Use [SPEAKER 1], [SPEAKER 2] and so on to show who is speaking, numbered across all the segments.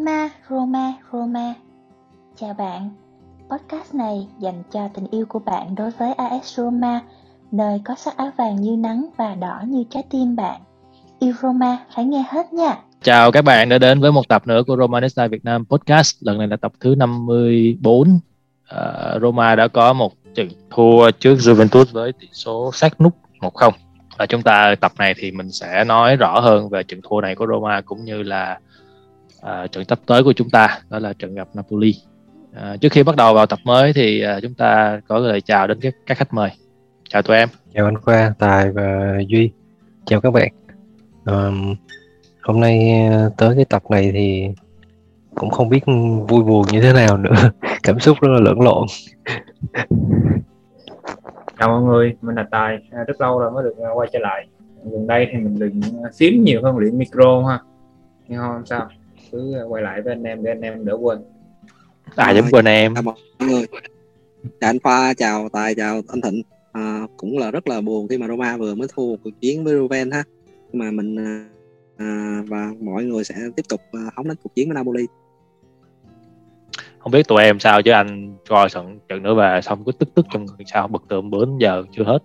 [SPEAKER 1] Roma, Roma, Roma. Chào bạn. Podcast này dành cho tình yêu của bạn đối với AS Roma, nơi có sắc áo vàng như nắng và đỏ như trái tim bạn. Yêu Roma phải nghe hết nha.
[SPEAKER 2] Chào các bạn đã đến với một tập nữa của Romanista Việt Nam Podcast. Lần này là tập thứ 54. Uh, à, Roma đã có một trận thua trước Juventus với tỷ số sát nút 1-0. Và chúng ta tập này thì mình sẽ nói rõ hơn về trận thua này của Roma cũng như là uh, trận tập tới của chúng ta đó là trận gặp Napoli. Uh, trước khi bắt đầu vào tập mới thì uh, chúng ta có lời chào đến các, các khách mời. Chào tụi em.
[SPEAKER 3] Chào anh Khoa, Tài và Duy. Chào các bạn. Um, hôm nay tới cái tập này thì cũng không biết vui buồn như thế nào nữa cảm xúc rất là lẫn lộn
[SPEAKER 4] chào mọi người mình là tài rất lâu rồi mới được quay trở lại gần đây thì mình luyện phím nhiều hơn luyện micro ha nhưng không sao cứ quay lại với anh em để anh em đỡ quên.
[SPEAKER 2] À giống quên em.
[SPEAKER 5] Chào mọi người. Chào anh Khoa chào Tài chào anh Thịnh. À, cũng là rất là buồn khi mà Roma vừa mới thua cuộc chiến với Ruven ha. Mà mình à, và mọi người sẽ tiếp tục à, hóng đến cuộc chiến với Napoli.
[SPEAKER 2] Không biết tụi em sao chứ anh coi trận trận nữa về xong cứ tức tức trong người sao bực tượng bữa giờ chưa hết.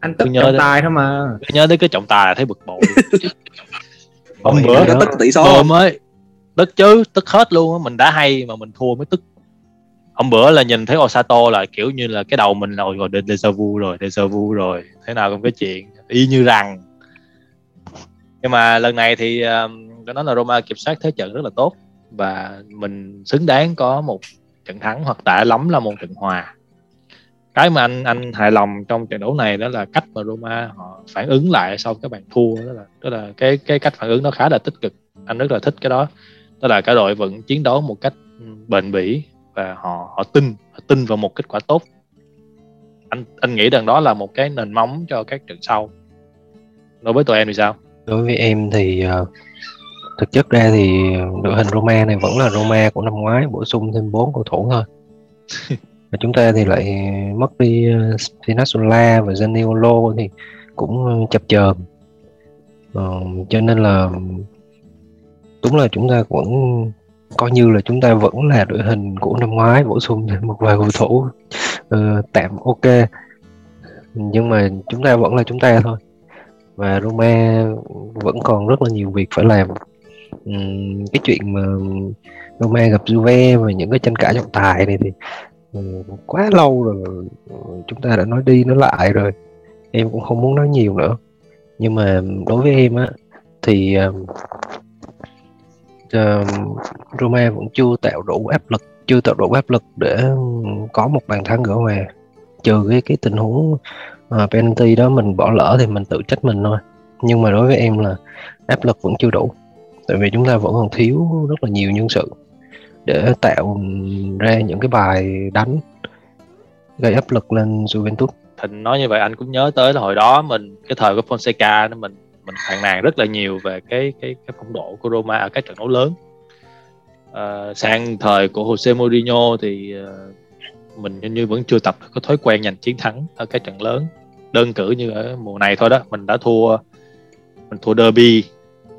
[SPEAKER 4] Anh tức trọng tài thôi mà.
[SPEAKER 2] Nhớ tới cái trọng tài là thấy bực bội.
[SPEAKER 5] Hôm bữa nó tức tỷ số
[SPEAKER 2] vừa mới tức chứ tức hết luôn á mình đã hay mà mình thua mới tức. Hôm bữa là nhìn thấy Osato là kiểu như là cái đầu mình rồi rồi deja vu rồi deja vu rồi thế nào cũng cái chuyện. Y như rằng. Nhưng mà lần này thì um, có nói là Roma kiểm soát thế trận rất là tốt. Và mình xứng đáng có một trận thắng hoặc tệ lắm là một trận hòa. Cái mà anh anh hài lòng trong trận đấu này đó là cách mà Roma họ phản ứng lại sau các bạn thua đó là đó là cái cái cách phản ứng nó khá là tích cực. Anh rất là thích cái đó đó là cả đội vẫn chiến đấu một cách bền bỉ và họ họ tin họ tin vào một kết quả tốt. Anh anh nghĩ rằng đó là một cái nền móng cho các trận sau. Đối với tụi em thì sao?
[SPEAKER 3] Đối với em thì uh, thực chất ra thì đội hình Roma này vẫn là Roma của năm ngoái bổ sung thêm 4 cầu thủ thôi. Và chúng ta thì lại mất đi uh, Spinazzola và Zaniolo thì cũng chập chờn. Uh, cho nên là đúng là chúng ta vẫn coi như là chúng ta vẫn là đội hình của năm ngoái bổ sung một vài cầu thủ. Uh, tạm ok. Nhưng mà chúng ta vẫn là chúng ta thôi. Và Roma vẫn còn rất là nhiều việc phải làm. Uhm, cái chuyện mà Roma gặp Juve và những cái tranh cãi trọng tài này thì um, quá lâu rồi ừ, chúng ta đã nói đi nói lại rồi. Em cũng không muốn nói nhiều nữa. Nhưng mà đối với em á thì um, uh, Roma vẫn chưa tạo đủ áp lực chưa tạo đủ áp lực để có một bàn thắng gỡ hòa. Trừ cái cái tình huống uh, penalty đó mình bỏ lỡ thì mình tự trách mình thôi. Nhưng mà đối với em là áp lực vẫn chưa đủ tại vì chúng ta vẫn còn thiếu rất là nhiều nhân sự để tạo ra những cái bài đánh gây áp lực lên Juventus.
[SPEAKER 2] Thịnh nói như vậy anh cũng nhớ tới là hồi đó mình cái thời của Fonseca nó mình mình phàn nàn rất là nhiều về cái cái cái phong độ của Roma ở các trận đấu lớn. À, sang thời của Jose Mourinho thì uh, mình như, như vẫn chưa tập có thói quen giành chiến thắng ở các trận lớn. Đơn cử như ở mùa này thôi đó mình đã thua mình thua derby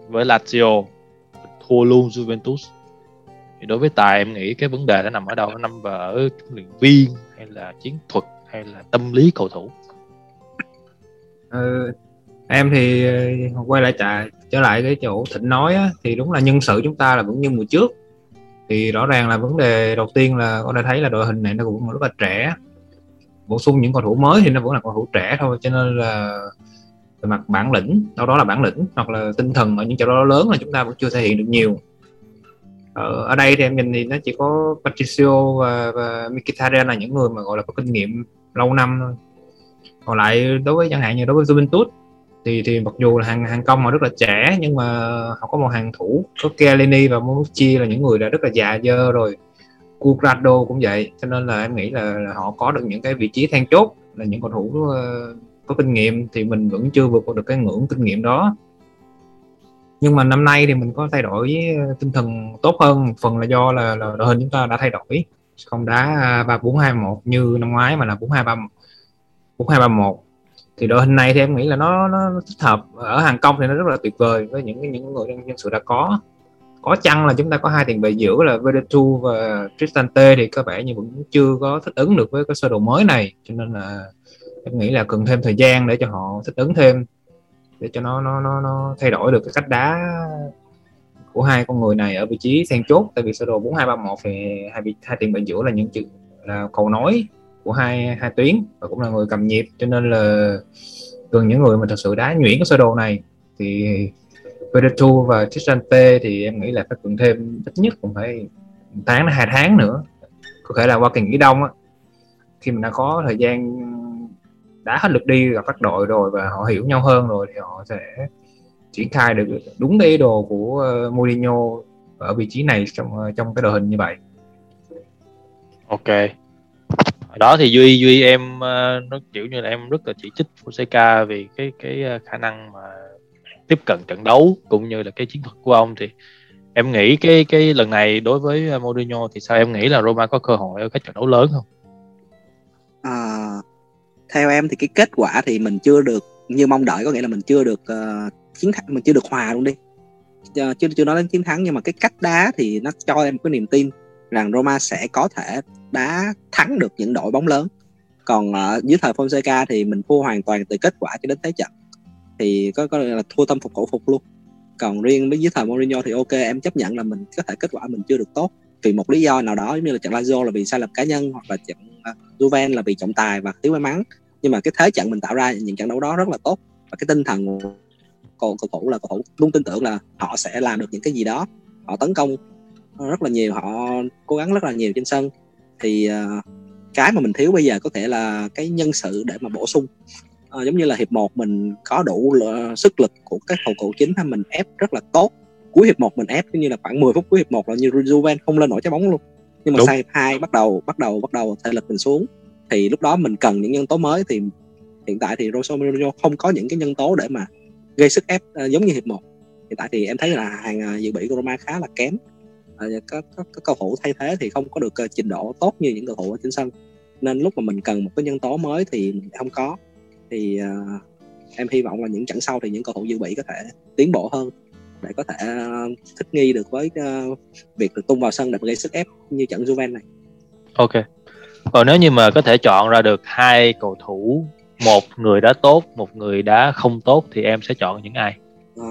[SPEAKER 2] với Lazio thua luôn Juventus. Thì đối với tài em nghĩ cái vấn đề nó nằm ở đâu? Nó nằm ở huấn luyện viên hay là chiến thuật hay là tâm lý cầu thủ?
[SPEAKER 4] Ừ, em thì ờ, quay lại trả trở lại cái chỗ thịnh nói á, thì đúng là nhân sự chúng ta là vẫn như mùa trước. Thì rõ ràng là vấn đề đầu tiên là có thể thấy là đội hình này nó cũng rất là trẻ. Bổ sung những cầu thủ mới thì nó vẫn là cầu thủ trẻ thôi cho nên là về mặt bản lĩnh đâu đó là bản lĩnh hoặc là tinh thần ở những trận đấu lớn là chúng ta vẫn chưa thể hiện được nhiều. Ở, ở đây thì em nhìn thì nó chỉ có Patricio và, và Mkhitaryan là những người mà gọi là có kinh nghiệm lâu năm thôi. Còn lại đối với chẳng hạn như đối với Juventus thì thì mặc dù là hàng hàng công họ rất là trẻ nhưng mà họ có một hàng thủ có Kelly và Monucci là những người đã rất là già dơ rồi. Cuadrado cũng vậy cho nên là em nghĩ là, là họ có được những cái vị trí then chốt là những cầu thủ uh, có kinh nghiệm thì mình vẫn chưa vượt qua được cái ngưỡng kinh nghiệm đó. Nhưng mà năm nay thì mình có thay đổi ờ, tinh thần tốt hơn phần là do là, là đội hình chúng ta đã thay đổi. Không đá à, ba bốn hai một như năm ngoái mà là bốn hai ba bốn hai ba một thì đội hình này thì em nghĩ là nó nó thích hợp. Ở hàng công thì nó rất là tuyệt vời với những những người, nhân sự đã có. Có chăng là chúng ta có hai tiền vệ giữa là Vedetu và Tristan T thì có vẻ như vẫn chưa có thích ứng được với cái sơ đồ mới này. Cho nên là em nghĩ là cần thêm thời gian để cho họ thích ứng thêm, để cho nó nó nó nó thay đổi được cái cách đá của hai con người này ở vị trí then chốt. Tại vì sơ đồ 4231 thì hai vị, hai tiền vệ giữa là những chữ, là cầu nối của hai hai tuyến và cũng là người cầm nhịp, cho nên là gần những người mà thật sự đá nhuyễn cái sơ đồ này thì Pedro và Tristan T thì em nghĩ là phải cần thêm ít nhất cũng phải tháng hai tháng nữa có thể là qua kỳ nghỉ đông á, khi mình đã có thời gian đá hết lượt đi, gặp các đội rồi và họ hiểu nhau hơn rồi thì họ sẽ triển khai được đúng cái ý đồ của ờ, Mourinho ở vị trí này trong ờ, trong cái đội hình như vậy.
[SPEAKER 2] ok Hồi đó thì duy duy em ờ, nó kiểu như là em rất là chỉ trích Fonseca vì cái cái ờ, khả năng mà tiếp cận trận đấu cũng như là cái chiến thuật của ông. Thì em nghĩ cái cái lần này đối với ờ, Mourinho thì sao? Em nghĩ là Roma có cơ hội ở các trận đấu lớn không?
[SPEAKER 5] À, theo em thì cái kết quả thì mình chưa được như mong đợi có nghĩa là mình chưa được uh, chiến thắng mình chưa được hòa luôn đi. Chưa chưa nói đến chiến thắng nhưng mà cái cách đá thì nó cho em cái niềm tin rằng Roma sẽ có thể đá thắng được những đội bóng lớn. Còn ở dưới thời Fonseca thì mình thua hoàn toàn từ kết quả cho đến thế trận. Thì có có là thua tâm phục khẩu phục luôn. Còn riêng với dưới thời Mourinho thì ok, em chấp nhận là mình có thể kết quả mình chưa được tốt. Vì một lý do nào đó, giống như là trận Lazio là vì sai lầm cá nhân, hoặc là trận ờ, Juven là vì trọng tài và thiếu may mắn. Nhưng mà cái thế trận mình tạo ra những trận đấu đó rất là tốt. Và cái tinh thần của cầu cầu thủ là cầu thủ luôn tin tưởng là họ sẽ làm được những cái gì đó. Họ tấn công rất là nhiều họ cố gắng rất là nhiều trên sân. Thì uh, cái mà mình thiếu bây giờ có thể là cái nhân sự để mà bổ sung. Ờ, giống như là hiệp 1 mình có đủ l- sức lực của các cầu thủ chính mình ép rất là tốt. Cuối hiệp 1 mình ép như là khoảng 10 phút cuối hiệp 1 là như Juven không lên nổi trái bóng luôn. Nhưng mà
[SPEAKER 2] Đúng.
[SPEAKER 5] sang hiệp 2 bắt đầu bắt đầu bắt đầu thể lực mình xuống. Thì lúc đó mình cần những nhân tố mới thì hiện tại thì Jose Mourinho không có những cái nhân tố để mà gây sức ép ờ, giống như hiệp 1 hiện tại thì em thấy là hàng ờ, dự bị của Roma khá là kém Có, có, có cầu thủ thay thế thì không có được ờ, trình độ tốt như những cầu thủ ở trên sân nên lúc mà mình cần một cái nhân tố mới thì không có thì ờ, em hy vọng là những trận sau thì những cầu thủ dự bị có thể tiến bộ hơn để có thể ờ, thích nghi được với ờ, việc được tung vào sân để gây sức ép như trận Juven này
[SPEAKER 2] Ok. Còn nếu như mà có thể chọn ra được hai cầu thủ, một người đá tốt, một người đá không tốt thì em sẽ chọn những ai?
[SPEAKER 5] Ờ,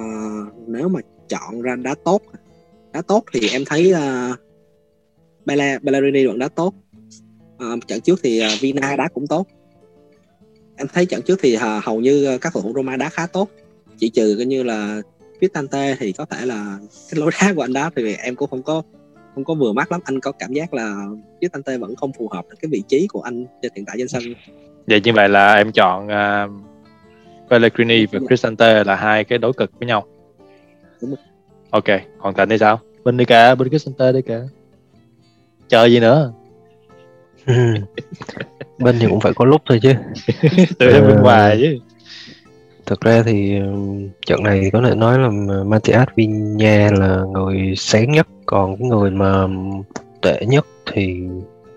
[SPEAKER 5] nếu mà chọn ra đá tốt đá tốt thì em thấy uh, Bella, Bellerini vẫn đá tốt Ờ, trận trước thì ờ, Vina đá cũng tốt em thấy trận trước thì ờ, hầu như ờ, các cầu thủ Roma đá khá tốt chỉ trừ coi như là Cristante thì có thể là cái lối đá của anh đá thì em cũng không có không có vừa mắt lắm anh có cảm giác là Cristante vẫn không phù hợp với cái vị trí của anh hiện tại trên sân
[SPEAKER 2] Vậy như vậy là em chọn uh, Pellegrini và. Cristante là hai cái đối cực với nhau.
[SPEAKER 5] Đúng rồi.
[SPEAKER 2] Ok, còn Thành thì sao? Bên đi cả, bên Cristante đi cả. Chờ gì nữa?
[SPEAKER 3] Bên thì cũng phải có lúc thôi chứ
[SPEAKER 2] Từ em bên
[SPEAKER 3] Ờ.
[SPEAKER 2] ngoài chứ.
[SPEAKER 3] thực ra thì ừm, trận này có thể nói là Matias Viña là người sáng nhất còn cái người mà tệ nhất thì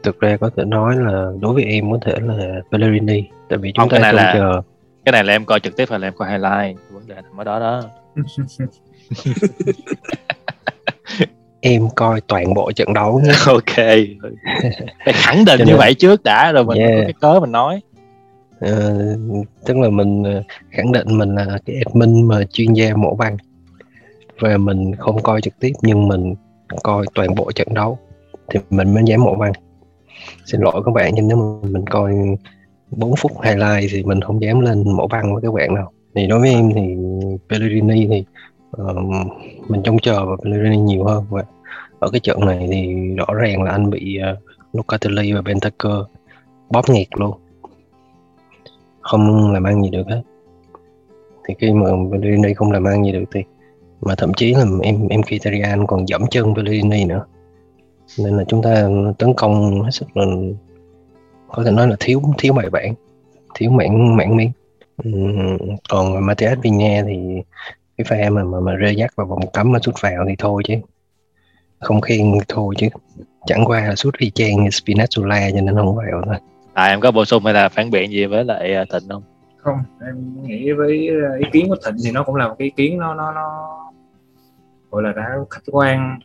[SPEAKER 3] thực ra có thể nói là đối với em có thể là Pellegrini tại vì chúng
[SPEAKER 2] Không, cái
[SPEAKER 3] ta
[SPEAKER 2] này
[SPEAKER 3] trông
[SPEAKER 2] là-
[SPEAKER 3] chờ
[SPEAKER 2] Cái này là em coi trực tiếp hay là em coi highlight? Vấn đề nằm ở đó đó.
[SPEAKER 3] em coi toàn bộ trận đấu nhé
[SPEAKER 2] ok. Phải khẳng định như vậy trước đã rồi mình
[SPEAKER 3] Yeah.
[SPEAKER 2] có cái cớ mình nói.
[SPEAKER 3] Ờ, tức là mình ờ, khẳng định mình là cái admin mà chuyên gia mổ băng và mình không coi trực tiếp nhưng mình coi toàn bộ trận đấu thì mình mới dám mổ băng xin lỗi các bạn nhưng nếu mà mình coi 4 phút highlight thì mình không dám lên mổ băng với các bạn đâu thì đối với em thì Pellegrini thì Ờ, mình trông chờ vào Pellegrini nhiều hơn và ở cái trận này thì rõ ràng là anh bị ờ, uh, Locatelli và Bentancur bóp nghẹt luôn. Không làm ăn gì được hết. Thì khi mà Pellegrini không làm ăn gì được thì mà thậm chí là em em Kitarian còn dẫm chân Pellegrini nữa. Nên là chúng ta tấn công hết sức là có thể nói là thiếu thiếu bài bản thiếu mảng mảng miếng. Còn Matias Vinha thì cái pha mà mà, mà rê dắt vào vòng cấm mà sút vào thì thôi chứ. Không khen thì thôi chứ. Chẳng qua là sút y chang như Spinazzola cho nên không vào thôi.
[SPEAKER 2] À em có bổ sung hay là phản biện gì với lại ờ, Thịnh không?
[SPEAKER 4] không em nghĩ với ờ, ý kiến của thịnh thì nó cũng là một cái ý kiến nó nó nó gọi là đã khách quan.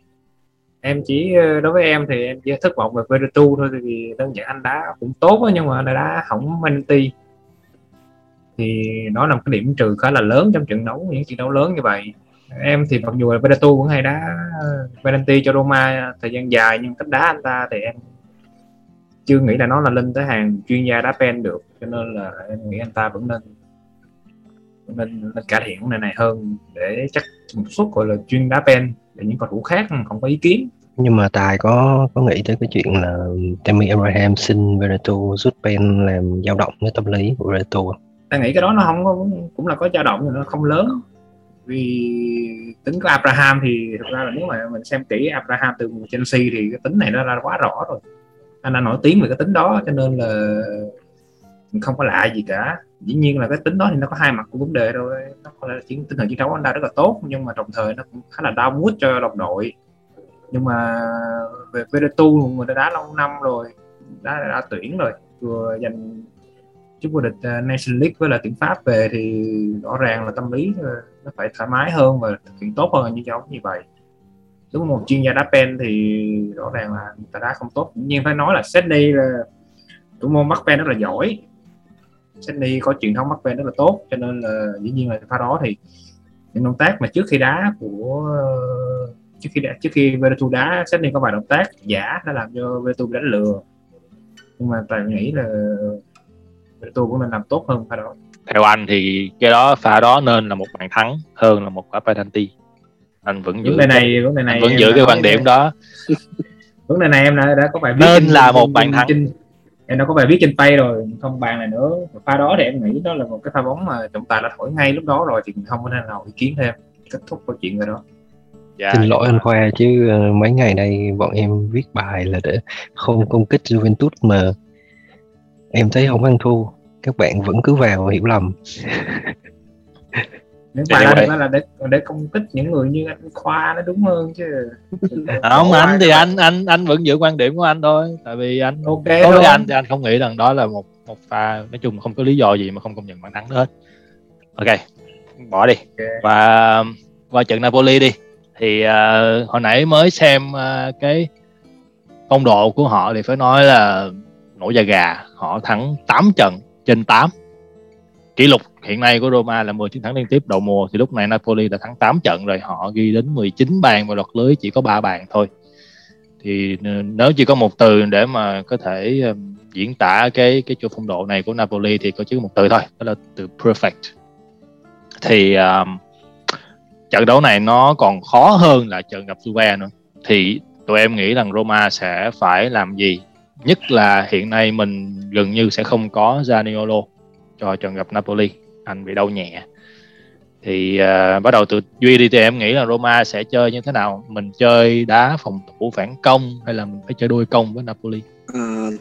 [SPEAKER 4] Em chỉ ờ, đối với em thì em chỉ thất vọng về Veretu thôi vì đơn giản anh đá cũng tốt đó, nhưng mà anh đá hỏng Manti thì nó là một cái điểm trừ khá là lớn trong trận đấu những trận đấu lớn như vậy. Em thì mặc dù là Veretu cũng hay đá ờ, penalty cho Roma thời gian dài nhưng cách đá anh ta thì em chưa nghĩ là nó là lên tới hàng chuyên gia đá pen được cho nên là em nghĩ anh ta vẫn nên nên, nên cải thiện cái này này hơn để chắc một suất gọi là chuyên đá pen để những cầu thủ khác không có ý kiến.
[SPEAKER 3] Nhưng mà tài có có nghĩ tới cái chuyện là Tammy Abraham xin Veretu rút pen làm dao động với tâm lý của Veretu
[SPEAKER 4] ta nghĩ cái đó nó không có, cũng là có dao động nhưng nó không lớn. Vì tính của Abraham thì thực ra là nếu mà mình xem kỹ Abraham từ Chelsea thì cái tính này nó ra quá rõ rồi. Anh đã nổi tiếng về cái tính đó cho nên là không có lạ gì cả. Dĩ nhiên là cái tính đó thì nó có hai mặt của vấn đề thôi. Nó có là chiến, tinh thần chiến đấu anh ta rất là tốt, nhưng mà đồng thời nó cũng khá là đau mút cho đồng đội. Nhưng mà về Veretu người ta đá lâu năm rồi đã đã tuyển rồi, vừa giành chức vô địch uh, Nation League với là tuyển Pháp về thì rõ ràng là tâm lý à, nó phải thoải mái hơn và thực hiện tốt hơn như giống như vậy. Đúng một chuyên gia đá pen thì rõ ràng là người ta đá không tốt. Dĩ nhiên phải nói là Sydney là thủ môn bắt pen rất là giỏi. Sydney có truyền thống bắt pen rất là tốt cho nên là dĩ nhiên là pha đó thì những động tác mà trước khi đá của trước khi đá, trước khi Veretu đá Sydney có vài động tác giả đã làm cho Veretu đánh lừa. Nhưng mà tài nghĩ là Veretu cũng nên làm tốt hơn pha đó.
[SPEAKER 2] Theo anh thì cái đó pha đó nên là một bàn thắng hơn là một quả penalty. Anh vẫn giữ
[SPEAKER 4] vấn đề này vấn đề này
[SPEAKER 2] vẫn giữ cái quan điểm đó.
[SPEAKER 4] Vấn đề này em đã, đã có bài viết
[SPEAKER 2] nên
[SPEAKER 4] trên,
[SPEAKER 2] là một bàn thắng.
[SPEAKER 4] trên, em đã có bài viết trên tay rồi không bàn này nữa. Pha đó thì em nghĩ đó là một cái pha bóng mà trọng tài đã thổi ngay lúc đó rồi thì không có nên nào ý kiến thêm kết thúc câu chuyện rồi đó.
[SPEAKER 2] Dạ,
[SPEAKER 3] Xin lỗi anh Khoa chứ ờ, mấy ngày nay bọn em viết bài là để không công kích Juventus mà em thấy không ăn thua. Các bạn vẫn cứ vào hiểu lầm.
[SPEAKER 4] Nếu bài
[SPEAKER 2] đúng
[SPEAKER 4] đó là để để công kích những người như anh khoa nó đúng hơn chứ.
[SPEAKER 2] Không anh thì anh anh anh vẫn giữ quan điểm của anh thôi. Tại vì anh
[SPEAKER 4] ok
[SPEAKER 2] đối với anh thì anh không nghĩ rằng đó là một một pha nói chung không có lý do gì mà không công nhận bàn thắng hết. Ok bỏ đi.
[SPEAKER 4] Ok.
[SPEAKER 2] và qua trận Napoli đi. Thì ờ, hồi nãy mới xem ờ, cái phong độ của họ thì phải nói là nổi da gà họ thắng 8 trận trên 8 kỷ lục hiện nay của Roma là 10 chiến thắng liên tiếp đầu mùa thì lúc này Napoli đã thắng 8 trận rồi họ ghi đến 19 bàn và lọt lưới chỉ có 3 bàn thôi. Thì nếu chỉ có một từ để mà có thể um, diễn tả cái cái chỗ phong độ này của Napoli thì có chỉ một từ thôi đó là từ perfect. Thì um, trận đấu này nó còn khó hơn là trận gặp Juve nữa. Thì tụi em nghĩ rằng Roma sẽ phải làm gì nhất là hiện nay mình gần như sẽ không có Zaniolo cho trận gặp Napoli. Anh bị đau nhẹ. Thì uh, bắt đầu từ duy đi thì em nghĩ là Roma sẽ chơi như thế nào? Mình chơi đá phòng thủ phản công hay là mình phải chơi đôi công với Napoli?
[SPEAKER 5] Uh,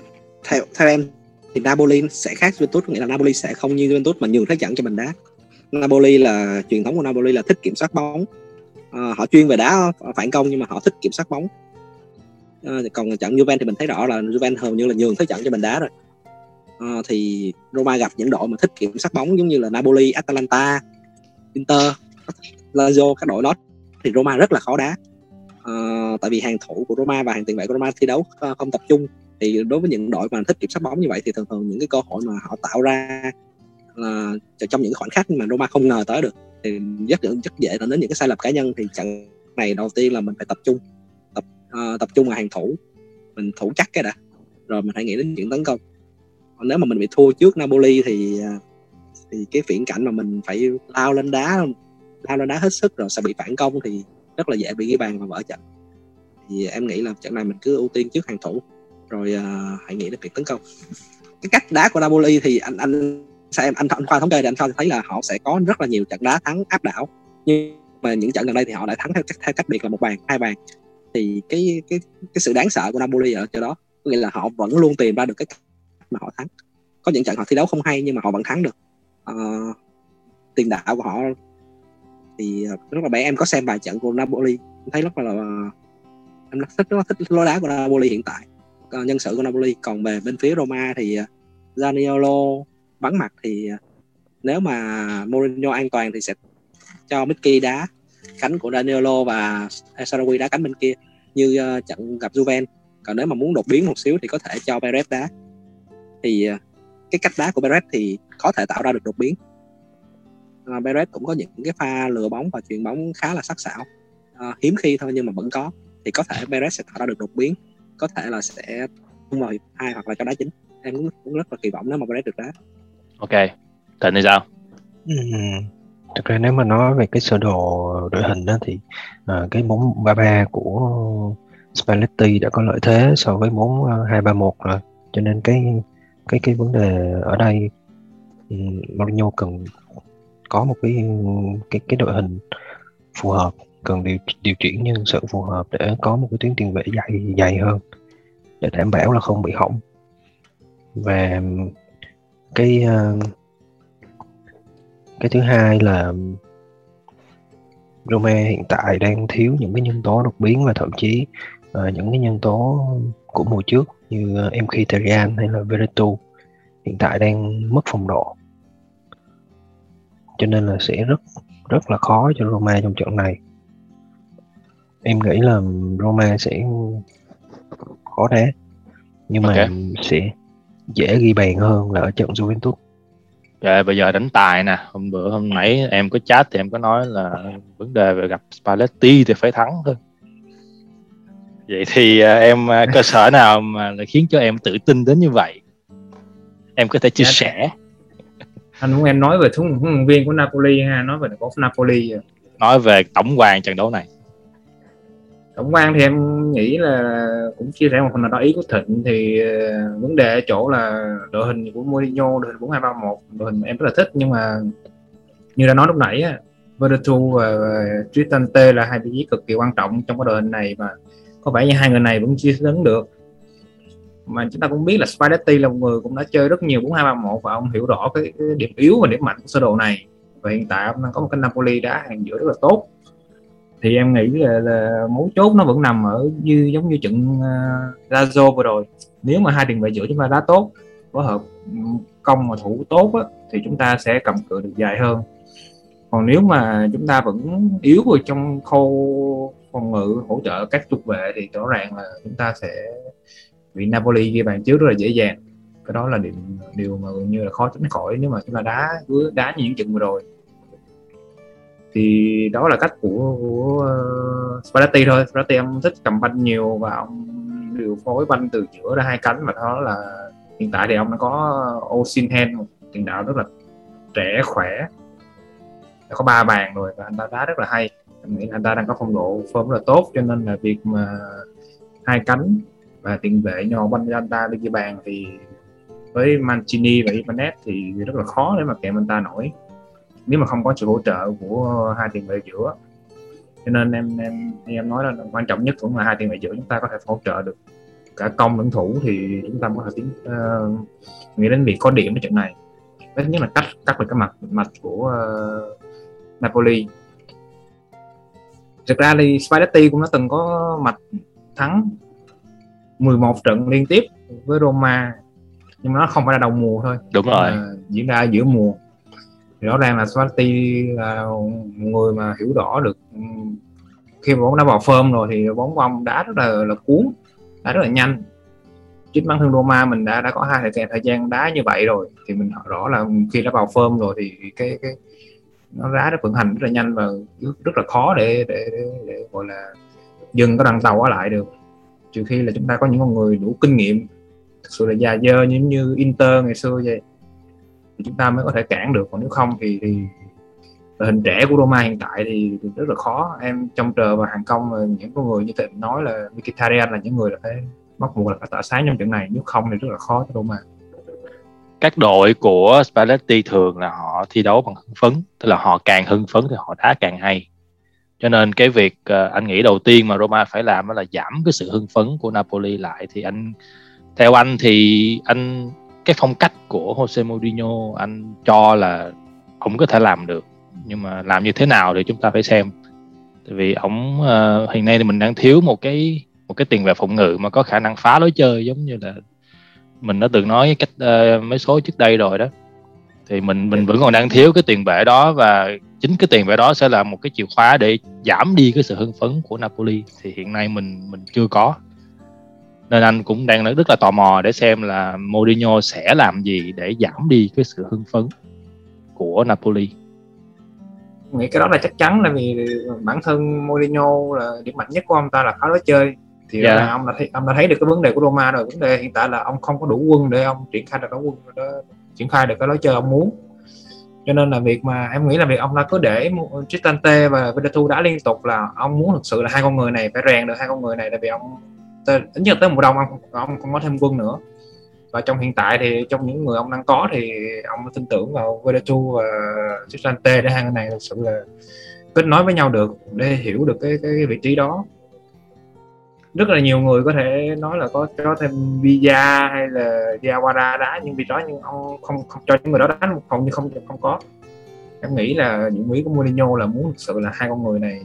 [SPEAKER 5] theo theo em thì Napoli sẽ khác Juventus. Nghĩa là Napoli sẽ không như Juventus mà nhường thế trận cho mình đá. Napoli là truyền thống của Napoli là thích kiểm soát bóng. Uh, họ chuyên về đá phản công nhưng mà họ thích kiểm soát bóng. Ờ, còn trận Juven thì mình thấy rõ là Juven hầu như là nhường thế trận cho mình đá rồi. À, thì Roma gặp những đội mà thích kiểm soát bóng giống như là Napoli, Atalanta, Inter, Lazio các đội đó thì Roma rất là khó đá. À, tại vì hàng thủ của Roma và hàng tiền vệ của Roma thi đấu ờ, không tập trung. Thì đối với những đội mà thích kiểm soát bóng như vậy thì thường thường những cái cơ hội mà họ tạo ra là trong những khoảnh khắc mà Roma không ngờ tới được. Thì rất rất dễ dẫn đến những cái sai lầm cá nhân. Thì trận này đầu tiên là mình phải tập trung tập tập trung vào hàng thủ. Mình thủ chắc cái đã. Rồi mình hãy nghĩ đến chuyện tấn công. Còn nếu mà mình bị thua trước Napoli thì à, thì cái viễn cảnh mà mình phải lao lên đá lao lên đá hết sức rồi sẽ bị phản công thì rất là dễ bị ghi bàn và vỡ trận. Thì em nghĩ là trận này mình cứ ưu tiên trước hàng thủ. Rồi uh, hãy nghĩ đến việc tấn công. Cái cách đá của Napoli thì anh anh sao em anh anh khoa thống kê thì anh khoa thấy là họ sẽ có rất là nhiều trận đá thắng áp đảo. Nhưng mà những trận gần đây thì họ lại thắng theo, theo cách biệt là một bàn hai bàn thì cái cái cái sự đáng sợ của Napoli ở chỗ đó có nghĩa là họ vẫn luôn tìm ra được cái mà họ thắng. Có những trận họ thi đấu không hay nhưng mà họ vẫn thắng được. Ờ, tiền đạo của họ thì rất là bé em có xem vài trận của Napoli em thấy rất là ờ, em rất thích rất là thích lối đá của Napoli hiện tại. Còn nhân sự của Napoli. Còn về bên phía Roma thì ờ, Zaniolo vắng mặt thì nếu mà Mourinho an toàn thì sẽ cho Mickey đá cánh của Danilo và Sarawi đá cánh bên kia như uh, trận gặp Juven còn nếu mà muốn đột biến một xíu thì có thể cho Perez đá. Thì uh, cái cách đá của Perez thì có thể tạo ra được đột biến. Uh, Perez cũng có những cái pha lừa bóng và chuyền bóng khá là sắc sảo. Uh, hiếm khi thôi nhưng mà vẫn có. Thì có thể Perez sẽ tạo ra được đột biến. Có thể là sẽ tung vào hiệp hai hoặc là cho đá chính. Em cũng, cũng rất là kỳ vọng nếu mà Perez được đá.
[SPEAKER 2] Ok. Thịnh thì sao?
[SPEAKER 3] Ừ. Thực ra nếu mà nói về cái sơ đồ đội hình đó thì uh, cái 4-3-3 của Spalletti đã có lợi thế so với 4-2-3-1 ờ, rồi. Cho nên cái cái cái vấn đề ở đây um, Mourinho cần có một cái cái cái đội hình phù hợp cần điều điều chuyển nhân sự phù hợp để có một cái tuyến tiền vệ dày dày hơn để đảm bảo là không bị hỏng. Và cái uh, cái thứ hai là Roma hiện tại đang thiếu những cái nhân tố đột biến và thậm chí uh, những cái nhân tố của mùa trước như uh, Mkhitaryan hay là Veretout hiện tại đang mất phong độ. Cho nên là sẽ rất rất là khó cho Roma trong trận này. Em nghĩ là Roma sẽ khó đá nhưng mà
[SPEAKER 2] Ok.
[SPEAKER 3] sẽ dễ ghi bàn hơn là ở trận Juventus
[SPEAKER 2] Dạ, bây giờ đánh tài nè. Hôm bữa hôm nãy em có chat thì em có nói là vấn đề về gặp Spalletti thì phải thắng thôi. Vậy thì à, em à, cơ sở nào mà lại khiến cho em tự tin đến như vậy? Em có thể chia
[SPEAKER 4] Dạ.
[SPEAKER 2] sẻ.
[SPEAKER 4] anh muốn em nói về huấn huấn luyện viên của Napoli ha nói về đội Napoli.
[SPEAKER 2] Nói về tổng quan trận đấu này
[SPEAKER 4] tổng quan thì em nghĩ là cũng chia sẻ một phần nào đó ý của Thịnh thì ờ, vấn đề ở chỗ là đội hình của Mourinho đội hình 4231 đội hình em rất là thích nhưng mà như đã nói lúc nãy á Vertu và Tristan T là hai vị trí cực kỳ quan trọng trong cái đội hình này và có vẻ như hai người này vẫn chưa đứng được. Mà chúng ta cũng biết là Spalletti là một người cũng đã chơi rất nhiều 4231 và ông hiểu rõ cái, cái điểm yếu và điểm mạnh của sơ đồ này. Và hiện tại ông đang có một cái Napoli đá hàng giữa rất là tốt thì em nghĩ là, là mấu chốt nó vẫn nằm ở như giống như trận uh, Lazio vừa rồi. Nếu mà hai tiền vệ giữa chúng ta đá tốt phối hợp công mà thủ tốt á, thì chúng ta sẽ cầm cự được dài hơn. Còn nếu mà chúng ta vẫn yếu ở trong khâu phòng ngự hỗ trợ các trục vệ thì rõ ràng là chúng ta sẽ bị Napoli ghi bàn trước rất là dễ dàng. Cái đó là điều điều mà gần như là khó tránh khỏi nếu mà chúng ta đá cứ đá như những trận vừa rồi thì đó là cách của, của ờ, uh, Spalletti thôi. Spalletti ông thích cầm banh nhiều và ông điều phối banh từ giữa ra hai cánh và đó là hiện tại thì ông đã có Osinhen một tiền đạo rất là trẻ khỏe. Đã có ba bàn rồi và anh ta đá rất là hay. Em nghĩ anh ta đang có phong độ form rất là tốt cho nên là việc mà hai cánh và tiền vệ nhỏ banh cho anh ta đi ghi bàn thì với Mancini và Ibanez thì rất là khó để mà kèm anh ta nổi nếu mà không có sự hỗ trợ của hai tiền vệ giữa cho nên em em em nói là quan trọng nhất cũng là hai tiền vệ giữa chúng ta có thể hỗ trợ được. Cả công lẫn thủ thì chúng ta có thể tiến uh, nghĩ đến việc có điểm ở trận này. Tất nhất là cắt cắt được cái mặt mặt của uh, Napoli. Thực ra thì Spalletti cũng đã từng có mặt thắng 11 trận liên tiếp với Roma nhưng mà nó không phải là đầu mùa thôi.
[SPEAKER 2] Đúng rồi.
[SPEAKER 4] Mà diễn ra giữa mùa rõ ràng là Swati là người mà hiểu rõ được ừ, khi mà bóng đã vào form rồi thì bóng của ông đá rất là là cuốn đá rất là nhanh. Chính bản thân Roma mình đã đã có hai thời, thời gian đá như vậy rồi thì mình rõ là khi đã vào form rồi thì cái cái nó đá nó vận hành rất là nhanh và rất là khó để để, để, để gọi là dừng cái đoàn tàu ở lại được. Trừ khi là chúng ta có những con người đủ kinh nghiệm thực sự là già dơ như như Inter ngày xưa vậy chúng ta mới có thể cản được. Còn nếu không thì thì đội hình trẻ của Roma hiện tại thì, thì rất là khó. Em trông chờ và hàng công những con người như thịnh nói là Mkhitaryan là những người là phải bắt buộc là phải tỏa sáng trong trận này. Nếu không thì rất là khó cho Roma.
[SPEAKER 2] Các đội của Spalletti thường là họ thi đấu bằng hưng phấn tức là họ càng hưng phấn thì họ đá càng hay. Cho nên cái việc ờ, anh nghĩ đầu tiên mà Roma phải làm đó là giảm cái sự hưng phấn của Napoli lại. Thì anh theo anh thì anh cái phong cách của Jose Mourinho anh cho là cũng có thể làm được. Nhưng mà làm như thế nào thì chúng ta phải xem. Tại vì ổng uh, hiện nay thì mình đang thiếu một cái một cái tiền vệ phòng ngự mà có khả năng phá lối chơi giống như là mình đã từng nói cách uh, mấy số trước đây rồi đó. Thì mình mình vẫn còn đang thiếu cái tiền vệ đó và chính cái tiền vệ đó sẽ là một cái chìa khóa để giảm đi cái sự hưng phấn của Napoli. Thì hiện nay mình mình chưa có nên anh cũng đang rất là tò mò để xem là Mourinho sẽ làm gì để giảm đi cái sự hưng phấn của Napoli.
[SPEAKER 4] Nghĩ cái đó là chắc chắn là vì bản thân Mourinho là điểm mạnh nhất của ông ta là khá lối chơi. Thì
[SPEAKER 2] Dạ.
[SPEAKER 4] là ông đã thấy ông đã thấy được cái vấn đề của Roma rồi. Vấn đề hiện tại là ông không có đủ quân để ông triển khai được cái quân đó, triển khai được cái lối chơi ông muốn. Cho nên là việc mà em nghĩ là việc ông đã cứ để Cristante và Veretout đã liên tục là ông muốn thực sự là hai con người này phải rèn được hai con người này tại vì ông tới, ít nhất tới mùa đông ông không, ông không có thêm quân nữa. Và trong hiện tại thì trong những người ông đang có thì ông tin tưởng vào Veretout và Cristante để hai người này thực sự là kết nối với nhau được để hiểu được cái cái, vị trí đó. Rất là nhiều người có thể nói là có cho thêm Villa hay là Diawara đá nhưng vì đó nhưng ông không không cho những người đó đá hầu như không không có. Em nghĩ là dụng ý của Mourinho là muốn thực sự là hai con người này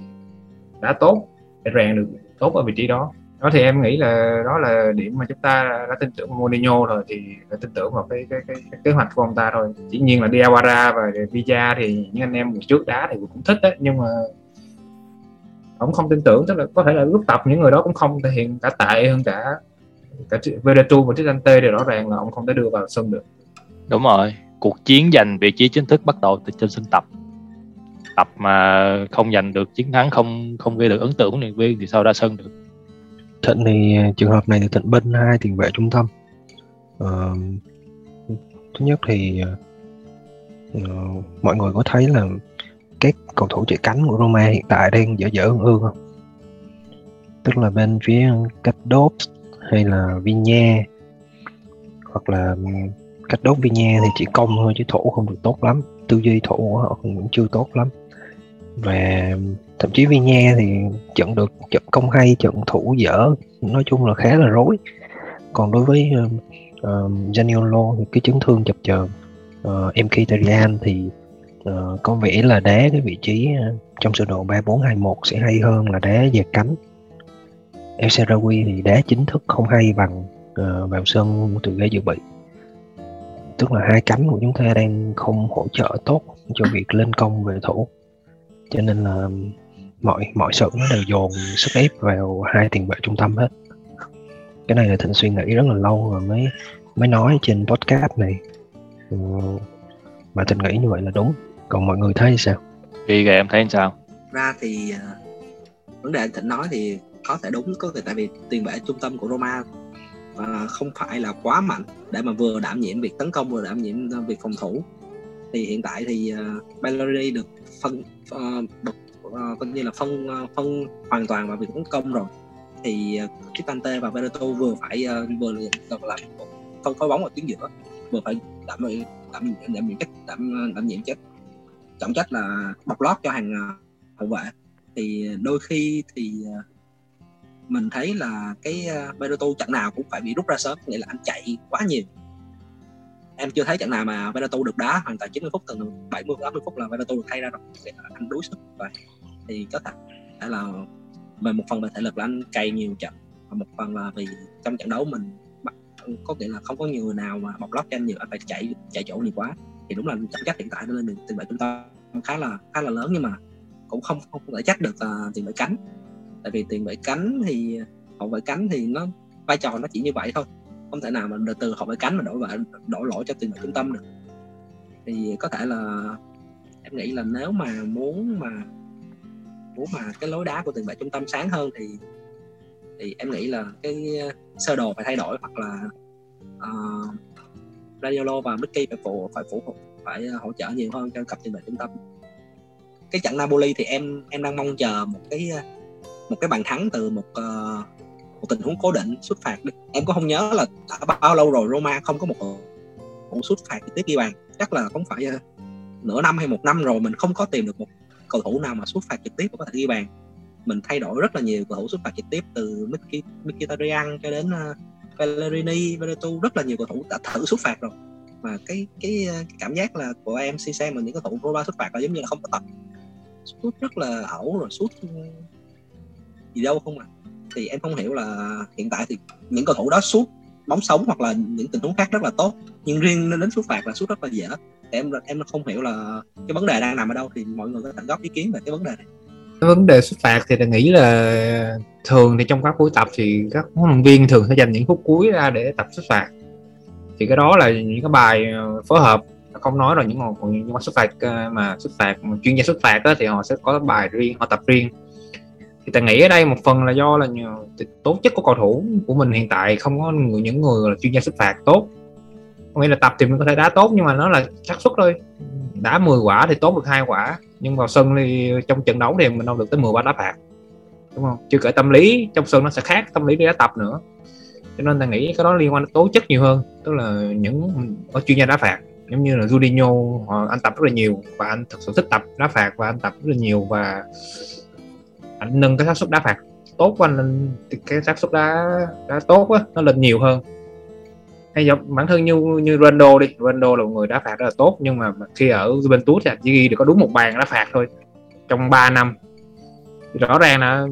[SPEAKER 4] đã tốt để rèn được tốt ở vị trí đó đó thì em nghĩ là đó là điểm mà chúng ta đã tin tưởng Mourinho rồi thì đã tin tưởng vào cái cái, cái, cái kế hoạch của ông ta thôi. Dĩ nhiên là Diawara và Villa thì những anh em mùa trước đá thì cũng thích đấy nhưng mà ông không tin tưởng. Tức là có thể là lúc tập những người đó cũng không thể hiện cả tệ hơn cả cả Vedatu và Tristante thì rõ ràng là ông không thể đưa vào sân được.
[SPEAKER 2] Đúng rồi. Cuộc chiến giành vị trí chính thức bắt đầu từ trên sân tập. Tập mà không giành được chiến thắng không không gây được ấn tượng của luyện viên thì sao ra sân được?
[SPEAKER 3] Thịnh thì à, trường hợp này thì Thịnh bên hai tiền vệ trung tâm. Ờ, thứ nhất thì à, ờ, mọi người có thấy là các cầu thủ chạy cánh của Roma hiện tại đang dở dở ương ương không? Tức là bên phía cách đốt hay là Vinha? Hoặc là ừ, cách đốt Vinha thì chỉ công thôi chứ thủ không được tốt lắm tư duy thủ của họ cũng chưa tốt lắm và thậm chí Vinya thì trận được trận công hay trận thủ dở nói chung là khá là rối. Còn đối với ờ, ờ, uh, uh, Zaniolo thì cái chấn thương chập chờn ờ, uh, Mkhitaryan thì uh, có vẻ là đá cái vị trí uh, trong sơ đồ 3421 sẽ hay hơn là đá về cánh. El Sarawi thì đá chính thức không hay bằng uh, vào sân từ ghế dự bị. Tức là hai cánh của chúng ta đang không hỗ trợ tốt cho việc lên công về thủ cho nên là mọi mọi sự nó đều dồn sức ép vào hai tiền vệ trung tâm hết. Cái này là thịnh suy nghĩ rất là lâu rồi mới mới nói trên podcast này. Ừ, mà thịnh nghĩ như vậy là đúng. Còn mọi người thấy sao?
[SPEAKER 2] Vì vậy em thấy sao?
[SPEAKER 5] Ra thì ờ, vấn đề thịnh nói thì có thể đúng có thể tại vì tiền vệ trung tâm của Roma ờ, không phải là quá mạnh để mà vừa đảm nhiệm việc tấn công vừa đảm nhiệm việc phòng thủ thì hiện tại thì uh, Bellary được phân uh, được uh, coi như là phân uh, phân hoàn toàn vào việc tấn công rồi. Thì uh, Cristante và Veretout vừa phải uh, vừa là làm phân phối bóng ở tuyến giữa vừa phải đảm đảm đảm, đảm nhiệm trách đảm đảm nhiệm trách trọng trách là bọc lót cho hàng hậu vệ. Thì đôi khi thì mình thấy là cái uh, trận nào cũng phải bị rút ra sớm nghĩa là anh chạy quá nhiều em chưa thấy trận nào mà Veretout được đá hoàn toàn 90 phút từ 70 80 phút là Veretout được thay ra rồi. Anh đuối sức vậy thì có thể là về một phần về thể lực là anh cày nhiều trận và một phần là vì trong trận đấu mình có nghĩa là không có nhiều người nào mà bọc lót cho anh nhiều anh phải chạy chạy chỗ nhiều quá. Thì đúng là trọng trách hiện tại nó lên được tiền vệ trung tâm khá là khá là lớn nhưng mà cũng không không thể trách được uh, tiền vệ cánh. Tại vì tiền vệ cánh thì hậu vệ cánh thì nó vai trò nó chỉ như vậy thôi không thể nào mà từ- từ hậu vệ cánh mà đổi và đổ lỗi cho tiền vệ trung tâm được. Thì có thể là em nghĩ là nếu mà muốn mà muốn mà cái lối đá của tiền vệ trung tâm sáng hơn thì thì em nghĩ là cái uh, sơ đồ phải thay đổi hoặc là uh, Radiolo và Mickey phải phụ phải phụ phải hỗ trợ nhiều hơn cho cặp tiền vệ trung tâm. Cái trận Napoli thì em em đang mong chờ một cái uh, một cái bàn thắng từ một uh, một tình huống cố định xuất phạt đi. Em có không nhớ là đã bao lâu rồi Roma không có một một xuất phạt trực tiếp ghi bàn chắc là không phải ờ, nửa năm hay một năm rồi mình không có tìm được một cầu thủ nào mà xuất phạt trực tiếp có thể ghi bàn mình thay đổi rất là nhiều cầu thủ xuất phạt trực tiếp từ Miki- Mkhitaryan cho đến uh, Pellegrini, Veretout. Rất là nhiều cầu thủ đã thử xuất phạt rồi. Mà cái cái, ờ, cái cảm giác là của em si xem mà những cầu thủ Roma xuất phạt là giống như là không có tập. Sút rất là ẩu rồi sút ừ, gì đâu không à thì em không hiểu là hiện tại thì những cầu thủ đó suốt bóng sống hoặc là những tình huống khác rất là tốt nhưng riêng đến xuất phạt là suốt rất là dễ. Thì em em không hiểu là cái vấn đề đang nằm ở đâu thì mọi người có thể góp ý kiến về cái vấn đề này.
[SPEAKER 4] Cái vấn đề xuất phạt thì tôi nghĩ là thường thì trong các buổi tập thì các huấn luyện viên thường sẽ dành những phút cuối ra để tập xuất phạt. Thì cái đó là những cái bài ờ, phối hợp. Không nói rồi những còn những xuất phạt mà xuất phạt ờ, mà chuyên gia xuất phạt đó, thì họ sẽ có bài riêng họ tập riêng thì ta nghĩ ở đây một phần là do là tố chất của cầu thủ của mình hiện tại không có người, những người là chuyên gia xuất phạt tốt. Có nghĩa là tập thì mình có thể đá tốt nhưng mà nó là xác suất thôi. Đá 10 quả thì tốt được hai quả nhưng vào sân thì trong trận đấu thì mình đâu được tới 10 quả đá phạt. Đúng không? Chưa kể tâm lý trong sân nó sẽ khác tâm lý đi đá tập nữa. Cho nên ta nghĩ cái đó liên quan đến tố chất nhiều hơn tức là những có chuyên gia đá phạt. Giống như là Juninho họ anh tập rất là nhiều và anh thực sự thích tập đá phạt và anh tập rất là nhiều và anh nâng cái xác suất đá phạt tốt của anh lên cái xác suất đá đá tốt á nó lên nhiều hơn. Hay giống, bản thân như như Ronaldo đi, Ronaldo là một người đá phạt rất là tốt, nhưng mà khi ở bên Juventus thì chỉ ghi được có đúng một bàn đá phạt thôi, trong 3 năm. Thì rõ ràng là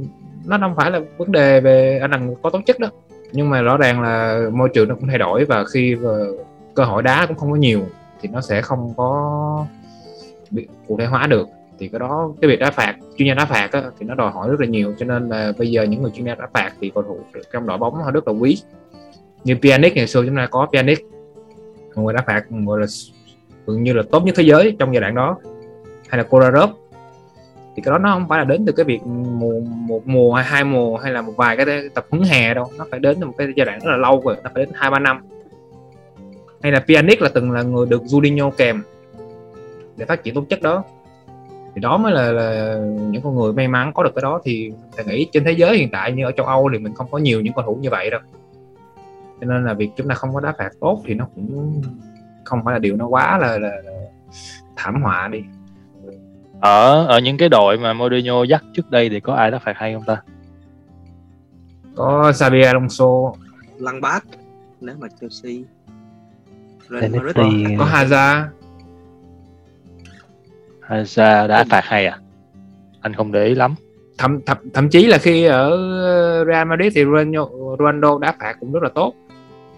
[SPEAKER 4] nó không phải là vấn đề về anh là có tố chất đó, nhưng mà rõ ràng là môi trường nó cũng thay đổi và khi và cơ hội đá cũng không có nhiều thì nó sẽ không có bị cụ thể hóa được thì cái đó cái việc đá phạt chuyên gia đá phạt á, thì nó đòi hỏi rất là nhiều. Cho nên là bây giờ những người chuyên gia đá phạt thì cầu thủ trong đội bóng họ rất là quý. Như Pjanic ngày xưa chúng ta có Pjanic một người đá phạt gọi là gần như là tốt nhất thế giới trong giai đoạn đó. Hay là Kolarov. Thì cái đó nó không phải là đến từ cái việc mùa một mùa hay hai mùa hay là một vài cái tập huấn hè đâu. Nó phải đến từ một cái giai đoạn rất là lâu rồi nó phải đến hai ba năm. Hay là Pjanic là từng là người được Juninho kèm để phát triển tố chất đó thì đó mới là, là những con người may mắn có được cái đó. Thì tôi nghĩ trên thế giới hiện tại như ở châu Âu thì mình không có nhiều những cầu thủ như vậy đâu. Cho nên là việc chúng ta không có đá phạt tốt thì nó cũng không phải là điều nó quá là, là, là thảm họa đi.
[SPEAKER 2] Ở ở những cái đội mà Mourinho dắt trước đây thì có ai đá phạt hay không ta?
[SPEAKER 4] Có Xabi Alonso.
[SPEAKER 5] Lăng Bát nếu mà Chelsea
[SPEAKER 3] Real Madrid
[SPEAKER 4] có Hazard
[SPEAKER 2] Hazard đá phạt hay à? Anh không để ý lắm.
[SPEAKER 4] Thậm thậm, thậm chí là khi ở Real Madrid thì Ronaldo đá phạt cũng rất là tốt.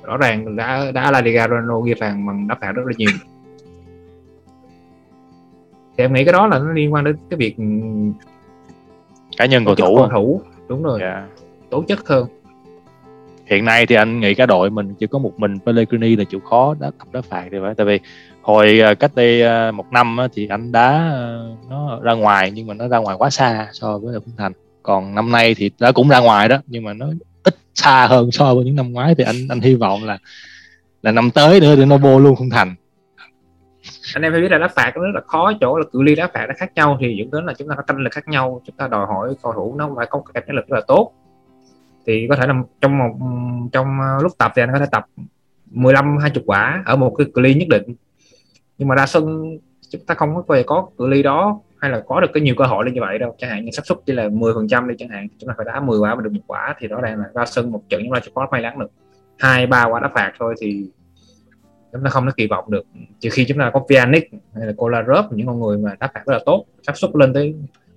[SPEAKER 4] Rõ ràng đã đã La Liga Ronaldo ghi phạt bằng đá phạt rất là nhiều. Thì em nghĩ cái đó là nó liên quan đến cái việc
[SPEAKER 2] cá nhân cầu thủ
[SPEAKER 4] cầu thủ. Đúng rồi. Yeah. tố chất hơn.
[SPEAKER 2] Hiện nay thì anh nghĩ cả đội mình chỉ có một mình Pellegrini là chịu khó đá tập đá phạt thì phải. Tại vì hồi ờ, cách đây ờ, một năm thì anh đá ờ, nó ra ngoài nhưng mà nó ra ngoài quá xa so với Phú Thành. Còn năm nay thì nó cũng ra ngoài đó, nhưng mà nó ít xa hơn so với những năm ngoái. Thì anh anh hy vọng là là năm tới nữa thì nó vô luôn không thành.
[SPEAKER 4] Anh em phải biết là đá phạt nó rất là khó chỗ là cự ly đá phạt nó khác nhau thì dẫn đến là chúng ta có tranh lực khác nhau, chúng ta đòi hỏi cầu thủ nó phải có cái lực rất là tốt. Thì có thể là trong một, trong lúc tập thì anh có thể tập 15 20 quả ở một cái cự ly nhất định nhưng mà ra sân, chúng ta không có về có cự ly đó, hay là có được cái nhiều cơ hội như vậy đâu. Chẳng hạn như sắp suất chỉ là 10 phần trăm đi chẳng hạn chúng ta phải đá 10 quả mà được một quả, thì rõ ràng là ra sân một trận chúng ta chỉ có may mắn được. Hai, ba quả đá phạt thôi thì chúng ta không có kỳ vọng được. Trừ khi chúng ta có Pjanic hay là Kolarov, những con người mà đá phạt rất là tốt sắp suất lên tới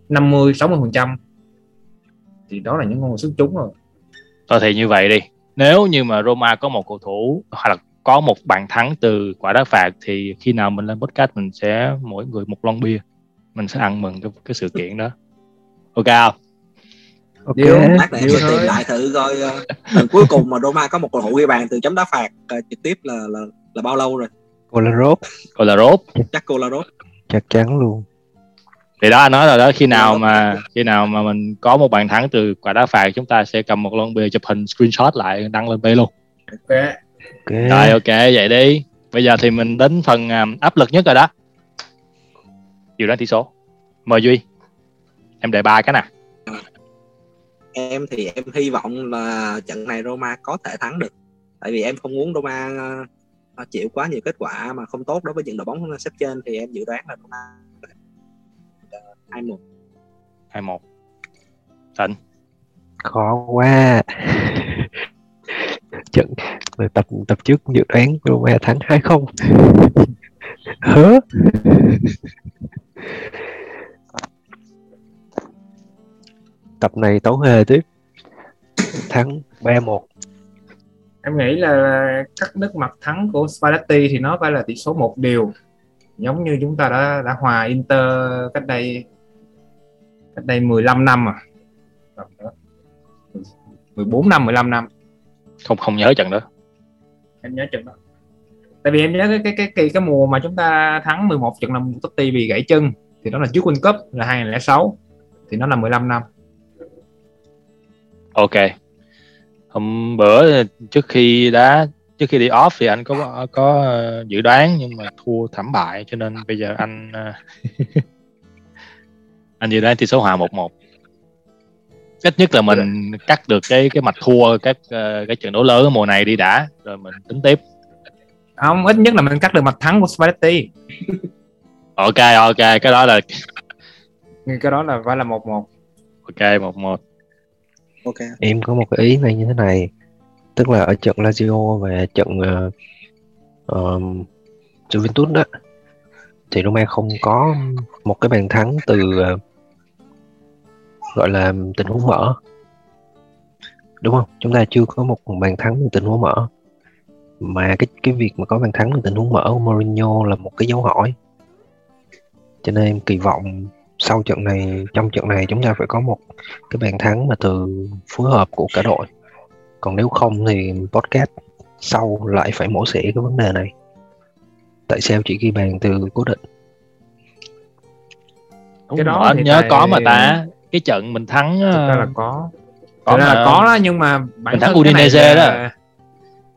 [SPEAKER 4] 50 60 phần trăm. Thì đó là những con người xuất chúng rồi.
[SPEAKER 2] Thôi thì như vậy đi. Nếu như mà Roma có một cầu thủ hoặc là có một bàn thắng từ quả đá phạt thì khi nào mình lên podcast mình sẽ mỗi người một lon bia. Mình sẽ ăn mừng cái, cái sự kiện đó. Ok không?
[SPEAKER 5] Ok. Lát để em tìm lại thử coi uh, cuối cùng mà Roma có một cầu thủ ghi bàn từ chấm đá phạt uh, trực tiếp là là là bao lâu rồi?
[SPEAKER 3] Kolarov.
[SPEAKER 2] Kolarov.
[SPEAKER 5] Chắc Kolarov.
[SPEAKER 3] Chắc chắn luôn.
[SPEAKER 2] Thì đó anh nói rồi đó khi nào mà khi nào mà mình có một bàn thắng từ quả đá phạt chúng ta sẽ cầm một lon bia chụp hình screenshot lại đăng lên b luôn
[SPEAKER 4] ok
[SPEAKER 2] okay. rồi ok vậy đi. Bây giờ thì mình đến phần um, áp lực nhất rồi đó. Dự đoán tỷ số. Mời duy. Em đề ba cái nè.
[SPEAKER 5] Em thì em hy vọng là trận này Roma có thể thắng được. Tại vì em không muốn Roma uh, chịu quá nhiều kết quả mà không tốt đối với những đội bóng xếp trên thì em dự đoán là Roma hai một.
[SPEAKER 2] Hai một. Thịnh.
[SPEAKER 3] Khó quá. Trận tập tập trước dự đoán Roma thắng hai không? Hớ? Tập này tấu hề tiếp. Thắng ba một.
[SPEAKER 4] Em nghĩ là các nước mặt thắng của Spalletti thì nó phải là tỷ số một điều. Giống như chúng ta đã đã hòa Inter cách đây cách đây 15 năm à. 14 năm 15 năm.
[SPEAKER 2] Không không nhớ trận đó
[SPEAKER 4] em nhớ trận đó. Tại vì em nhớ cái cái cái cái, cái mùa mà chúng ta thắng 11 trận là Totti bị gãy chân thì đó là trước World Cup là 2006 thì nó là 15 năm.
[SPEAKER 2] Ok. Hôm bữa trước khi đá trước khi đi off thì anh có có ờ, dự đoán nhưng mà thua thảm bại cho nên bây giờ anh ờ, anh dự đoán tỷ số hòa một một ít nhất là mình cắt được cái cái mạch thua các uh, cái trận đấu lớn ở mùa này đi đã rồi mình tính tiếp.
[SPEAKER 4] Không ít nhất là mình cắt được mặt thắng của Spalletti.
[SPEAKER 2] Ok ok cái đó là
[SPEAKER 4] cái đó là phải là một một.
[SPEAKER 2] Ok một một.
[SPEAKER 5] Ok.
[SPEAKER 3] Em có một cái ý này như thế này tức là ở trận Lazio và trận uh, um, Juventus đó thì Roma không có một cái bàn thắng từ uh, gọi là tình huống mở. Đúng không? Chúng ta chưa có một bàn thắng từ tình huống mở. Mà cái cái việc mà có bàn thắng từ tình huống mở của Mourinho là một cái dấu hỏi. Cho nên em kỳ vọng sau trận này trong trận này chúng ta phải có một cái bàn thắng mà từ phối hợp của cả đội. Còn nếu không thì podcast sau lại phải mổ xẻ cái vấn đề này. Tại sao chỉ ghi bàn từ cố định?
[SPEAKER 2] Cái đó anh nhớ tại... có mà ta cái trận mình thắng
[SPEAKER 4] Thực ra là có. có mà... là có đó nhưng mà
[SPEAKER 2] bản mình thắng Udinese đó.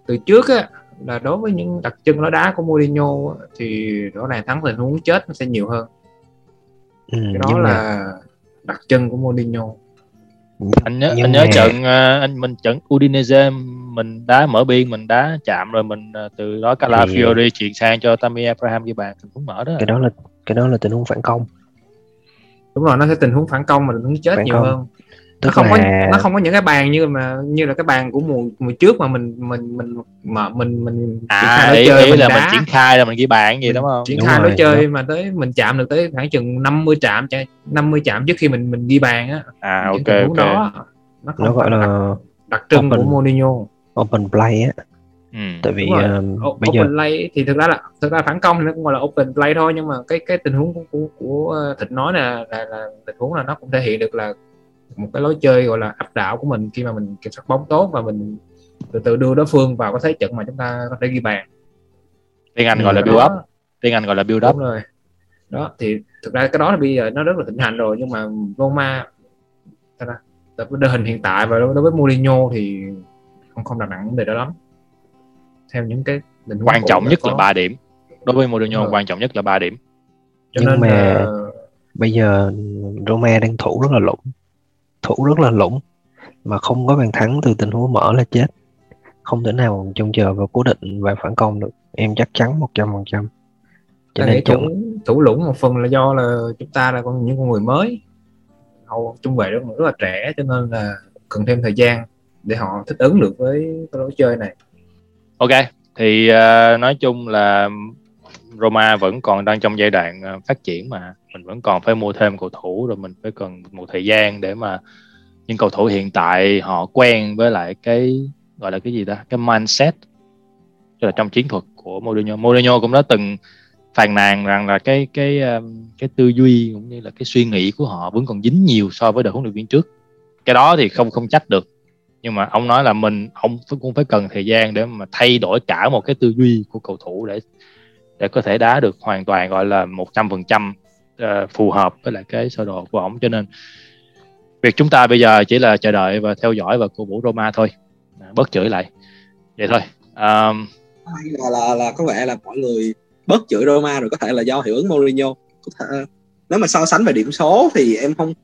[SPEAKER 4] từ trước á là đối với những đặc trưng nó đá của Mourinho thì rõ ràng thắng tình huống chết nó sẽ nhiều hơn. Ừ, cái đó là mà... đặc trưng của Mourinho.
[SPEAKER 2] Anh nhớ nhưng anh nhớ mà... trận ờ, anh mình trận Udinese mình đá mở biên mình đá chạm rồi mình ờ, từ đó Calafiori thì... chuyển sang cho Tammy Abraham ghi bàn tình huống mở đó.
[SPEAKER 3] cái đó là cái đó là tình huống phản công
[SPEAKER 4] đúng rồi nó sẽ tình huống phản công mà tình huống chết phản nhiều công. hơn. Tức nó không là... có nó không có những cái bàn như mà như là cái bàn của mùa mùa trước mà mình mình mình mà mình mình
[SPEAKER 2] à ý, chơi ý mình là đá. mình triển khai là mình ghi bàn gì đúng không?
[SPEAKER 4] triển khai nó chơi mà tới mình chạm được tới khoảng chừng 50 chạm 50 chạm trước khi mình mình ghi bàn á.
[SPEAKER 2] À ok ok. đó,
[SPEAKER 3] nó, nó gọi là
[SPEAKER 4] đặc, đặc trưng open, của Mourinho.
[SPEAKER 3] open play á
[SPEAKER 2] Ừ.
[SPEAKER 3] tại vì uh,
[SPEAKER 4] bây open giờ... play thì thực ra là thực ra phản công thì nó cũng gọi là open play thôi nhưng mà cái cái tình huống của của, của thịnh nói là, là là tình huống là nó cũng thể hiện được là một cái lối chơi gọi là áp đảo của mình khi mà mình kiểm soát bóng tốt và mình từ từ đưa đối phương vào có thế trận mà chúng ta có thể ghi bàn.
[SPEAKER 2] Tiếng anh gọi là build up. Tiếng anh gọi là build up.
[SPEAKER 4] Rồi. Đó thì thực ra cái đó là bây giờ nó rất là thịnh hành rồi nhưng mà Roma đội hình hiện tại và đối với Mourinho thì không không đặt nặng vấn đề đó lắm theo những cái
[SPEAKER 2] định quan trọng nhất có. là 3 điểm. Đối với Mourinho ừ. quan trọng nhất là 3 điểm.
[SPEAKER 3] Cho nhưng nên mà là... bây giờ Roma đang thủ rất là lủng. Thủ rất là lủng. Mà không có bàn thắng từ tình huống mở là chết. Không thể nào trông chờ vào cố định và phản công được. Em chắc chắn một trăm phần trăm.
[SPEAKER 4] Cho nên thủ, thủ lũng một phần là do là chúng ta là con những con người mới. Hầu trung vệ rất, rất là trẻ cho nên là cần thêm thời gian để họ thích ứng được với cái lối chơi này
[SPEAKER 2] ok thì uh, nói chung là Roma vẫn còn đang trong giai đoạn ờ, phát triển mà. Mình vẫn còn phải mua thêm cầu thủ rồi mình phải cần một thời gian để mà những cầu thủ hiện tại họ quen với lại cái gọi là cái gì ta? Cái mindset tức là trong chiến thuật của Mourinho. Mourinho cũng đã từng phàn nàn rằng là cái cái ờ, cái tư duy cũng như là cái suy nghĩ của họ vẫn còn dính nhiều so với đội huấn luyện viên trước. Cái đó thì không không trách được nhưng mà ông nói là mình ông cũng phải cần thời gian để mà thay đổi cả một cái tư duy của cầu thủ để để có thể đá được hoàn toàn gọi là một trăm phần trăm ờ, phù hợp với lại cái sơ đồ của ổng cho nên việc chúng ta bây giờ chỉ là chờ đợi và theo dõi và cổ vũ Roma thôi. À, bớt chửi lại. Vậy thôi. Um,
[SPEAKER 5] là, là là có vẻ là mọi người bớt chửi Roma rồi có thể là do hiệu ứng Mourinho. Có thể nếu mà so sánh về điểm số thì em không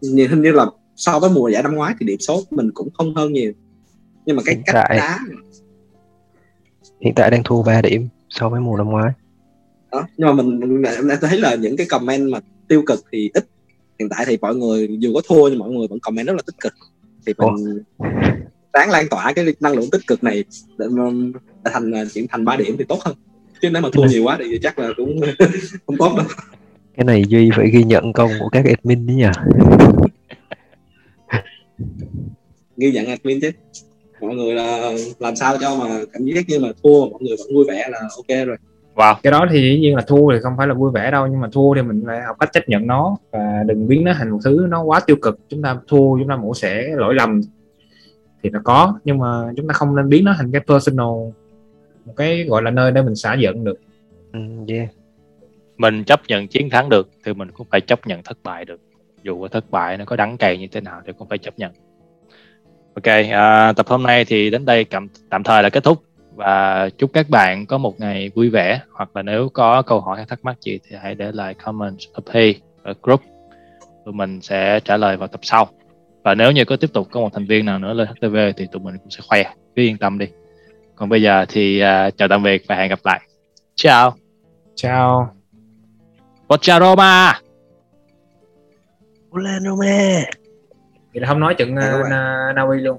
[SPEAKER 5] nhìn hình như là so với mùa giải năm ngoái thì điểm số mình cũng không hơn nhiều. Nhưng mà cái hiện cách tại, đá
[SPEAKER 3] hiện tại đang thua 3 điểm so với mùa năm ngoái.
[SPEAKER 5] Đó nhưng mà mình, mình em thấy là những cái comment mà tiêu cực thì ít. Hiện tại thì mọi người dù có thua nhưng mọi người vẫn comment rất là tích cực. Thì mình đáng lan tỏa cái năng lượng tích cực này để thành chuyển thành 3 điểm thì tốt hơn. Chứ nếu mà thua nhiều quá thì chắc là cũng không tốt đâu.
[SPEAKER 3] cái này duy phải ghi nhận công của các admin đấy nhỉ
[SPEAKER 5] ghi nhận admin chứ. Mọi người là làm sao cho mà cảm giác như mà thua mọi người vẫn vui vẻ là ok rồi.
[SPEAKER 2] Wow.
[SPEAKER 4] Cái đó thì dĩ nhiên là thua thì không phải là vui vẻ đâu nhưng mà thua thì mình phải học cách chấp nhận nó và đừng biến nó thành một thứ nó quá tiêu cực. Chúng ta thua chúng ta mổ sẽ lỗi lầm thì nó có nhưng mà chúng ta không nên biến nó thành cái personal một cái gọi là nơi để mình xả giận được.
[SPEAKER 3] Ừ, yeah.
[SPEAKER 2] mình chấp nhận chiến thắng được thì mình cũng phải chấp nhận thất bại được dù có thất bại nó có đắng cay như thế nào thì cũng phải chấp nhận. Ok à, tập hôm nay thì đến đây tạm, tạm thời là kết thúc. Và chúc các bạn có một ngày vui vẻ. Hoặc là nếu có câu hỏi hay thắc mắc gì thì hãy để lại comment ở page ở group. Tụi mình sẽ trả lời vào tập sau. Và nếu như có tiếp tục có một thành viên nào nữa lên HTV thì tụi mình cũng sẽ khoe. Cứ yên tâm đi. Còn bây giờ thì uh, chào tạm biệt và hẹn gặp lại. Ciao
[SPEAKER 4] chào.
[SPEAKER 2] Forza Roma
[SPEAKER 3] Roma
[SPEAKER 4] thì là không nói
[SPEAKER 5] gặp
[SPEAKER 4] uh,
[SPEAKER 5] lại.
[SPEAKER 4] Na, Na Uy luôn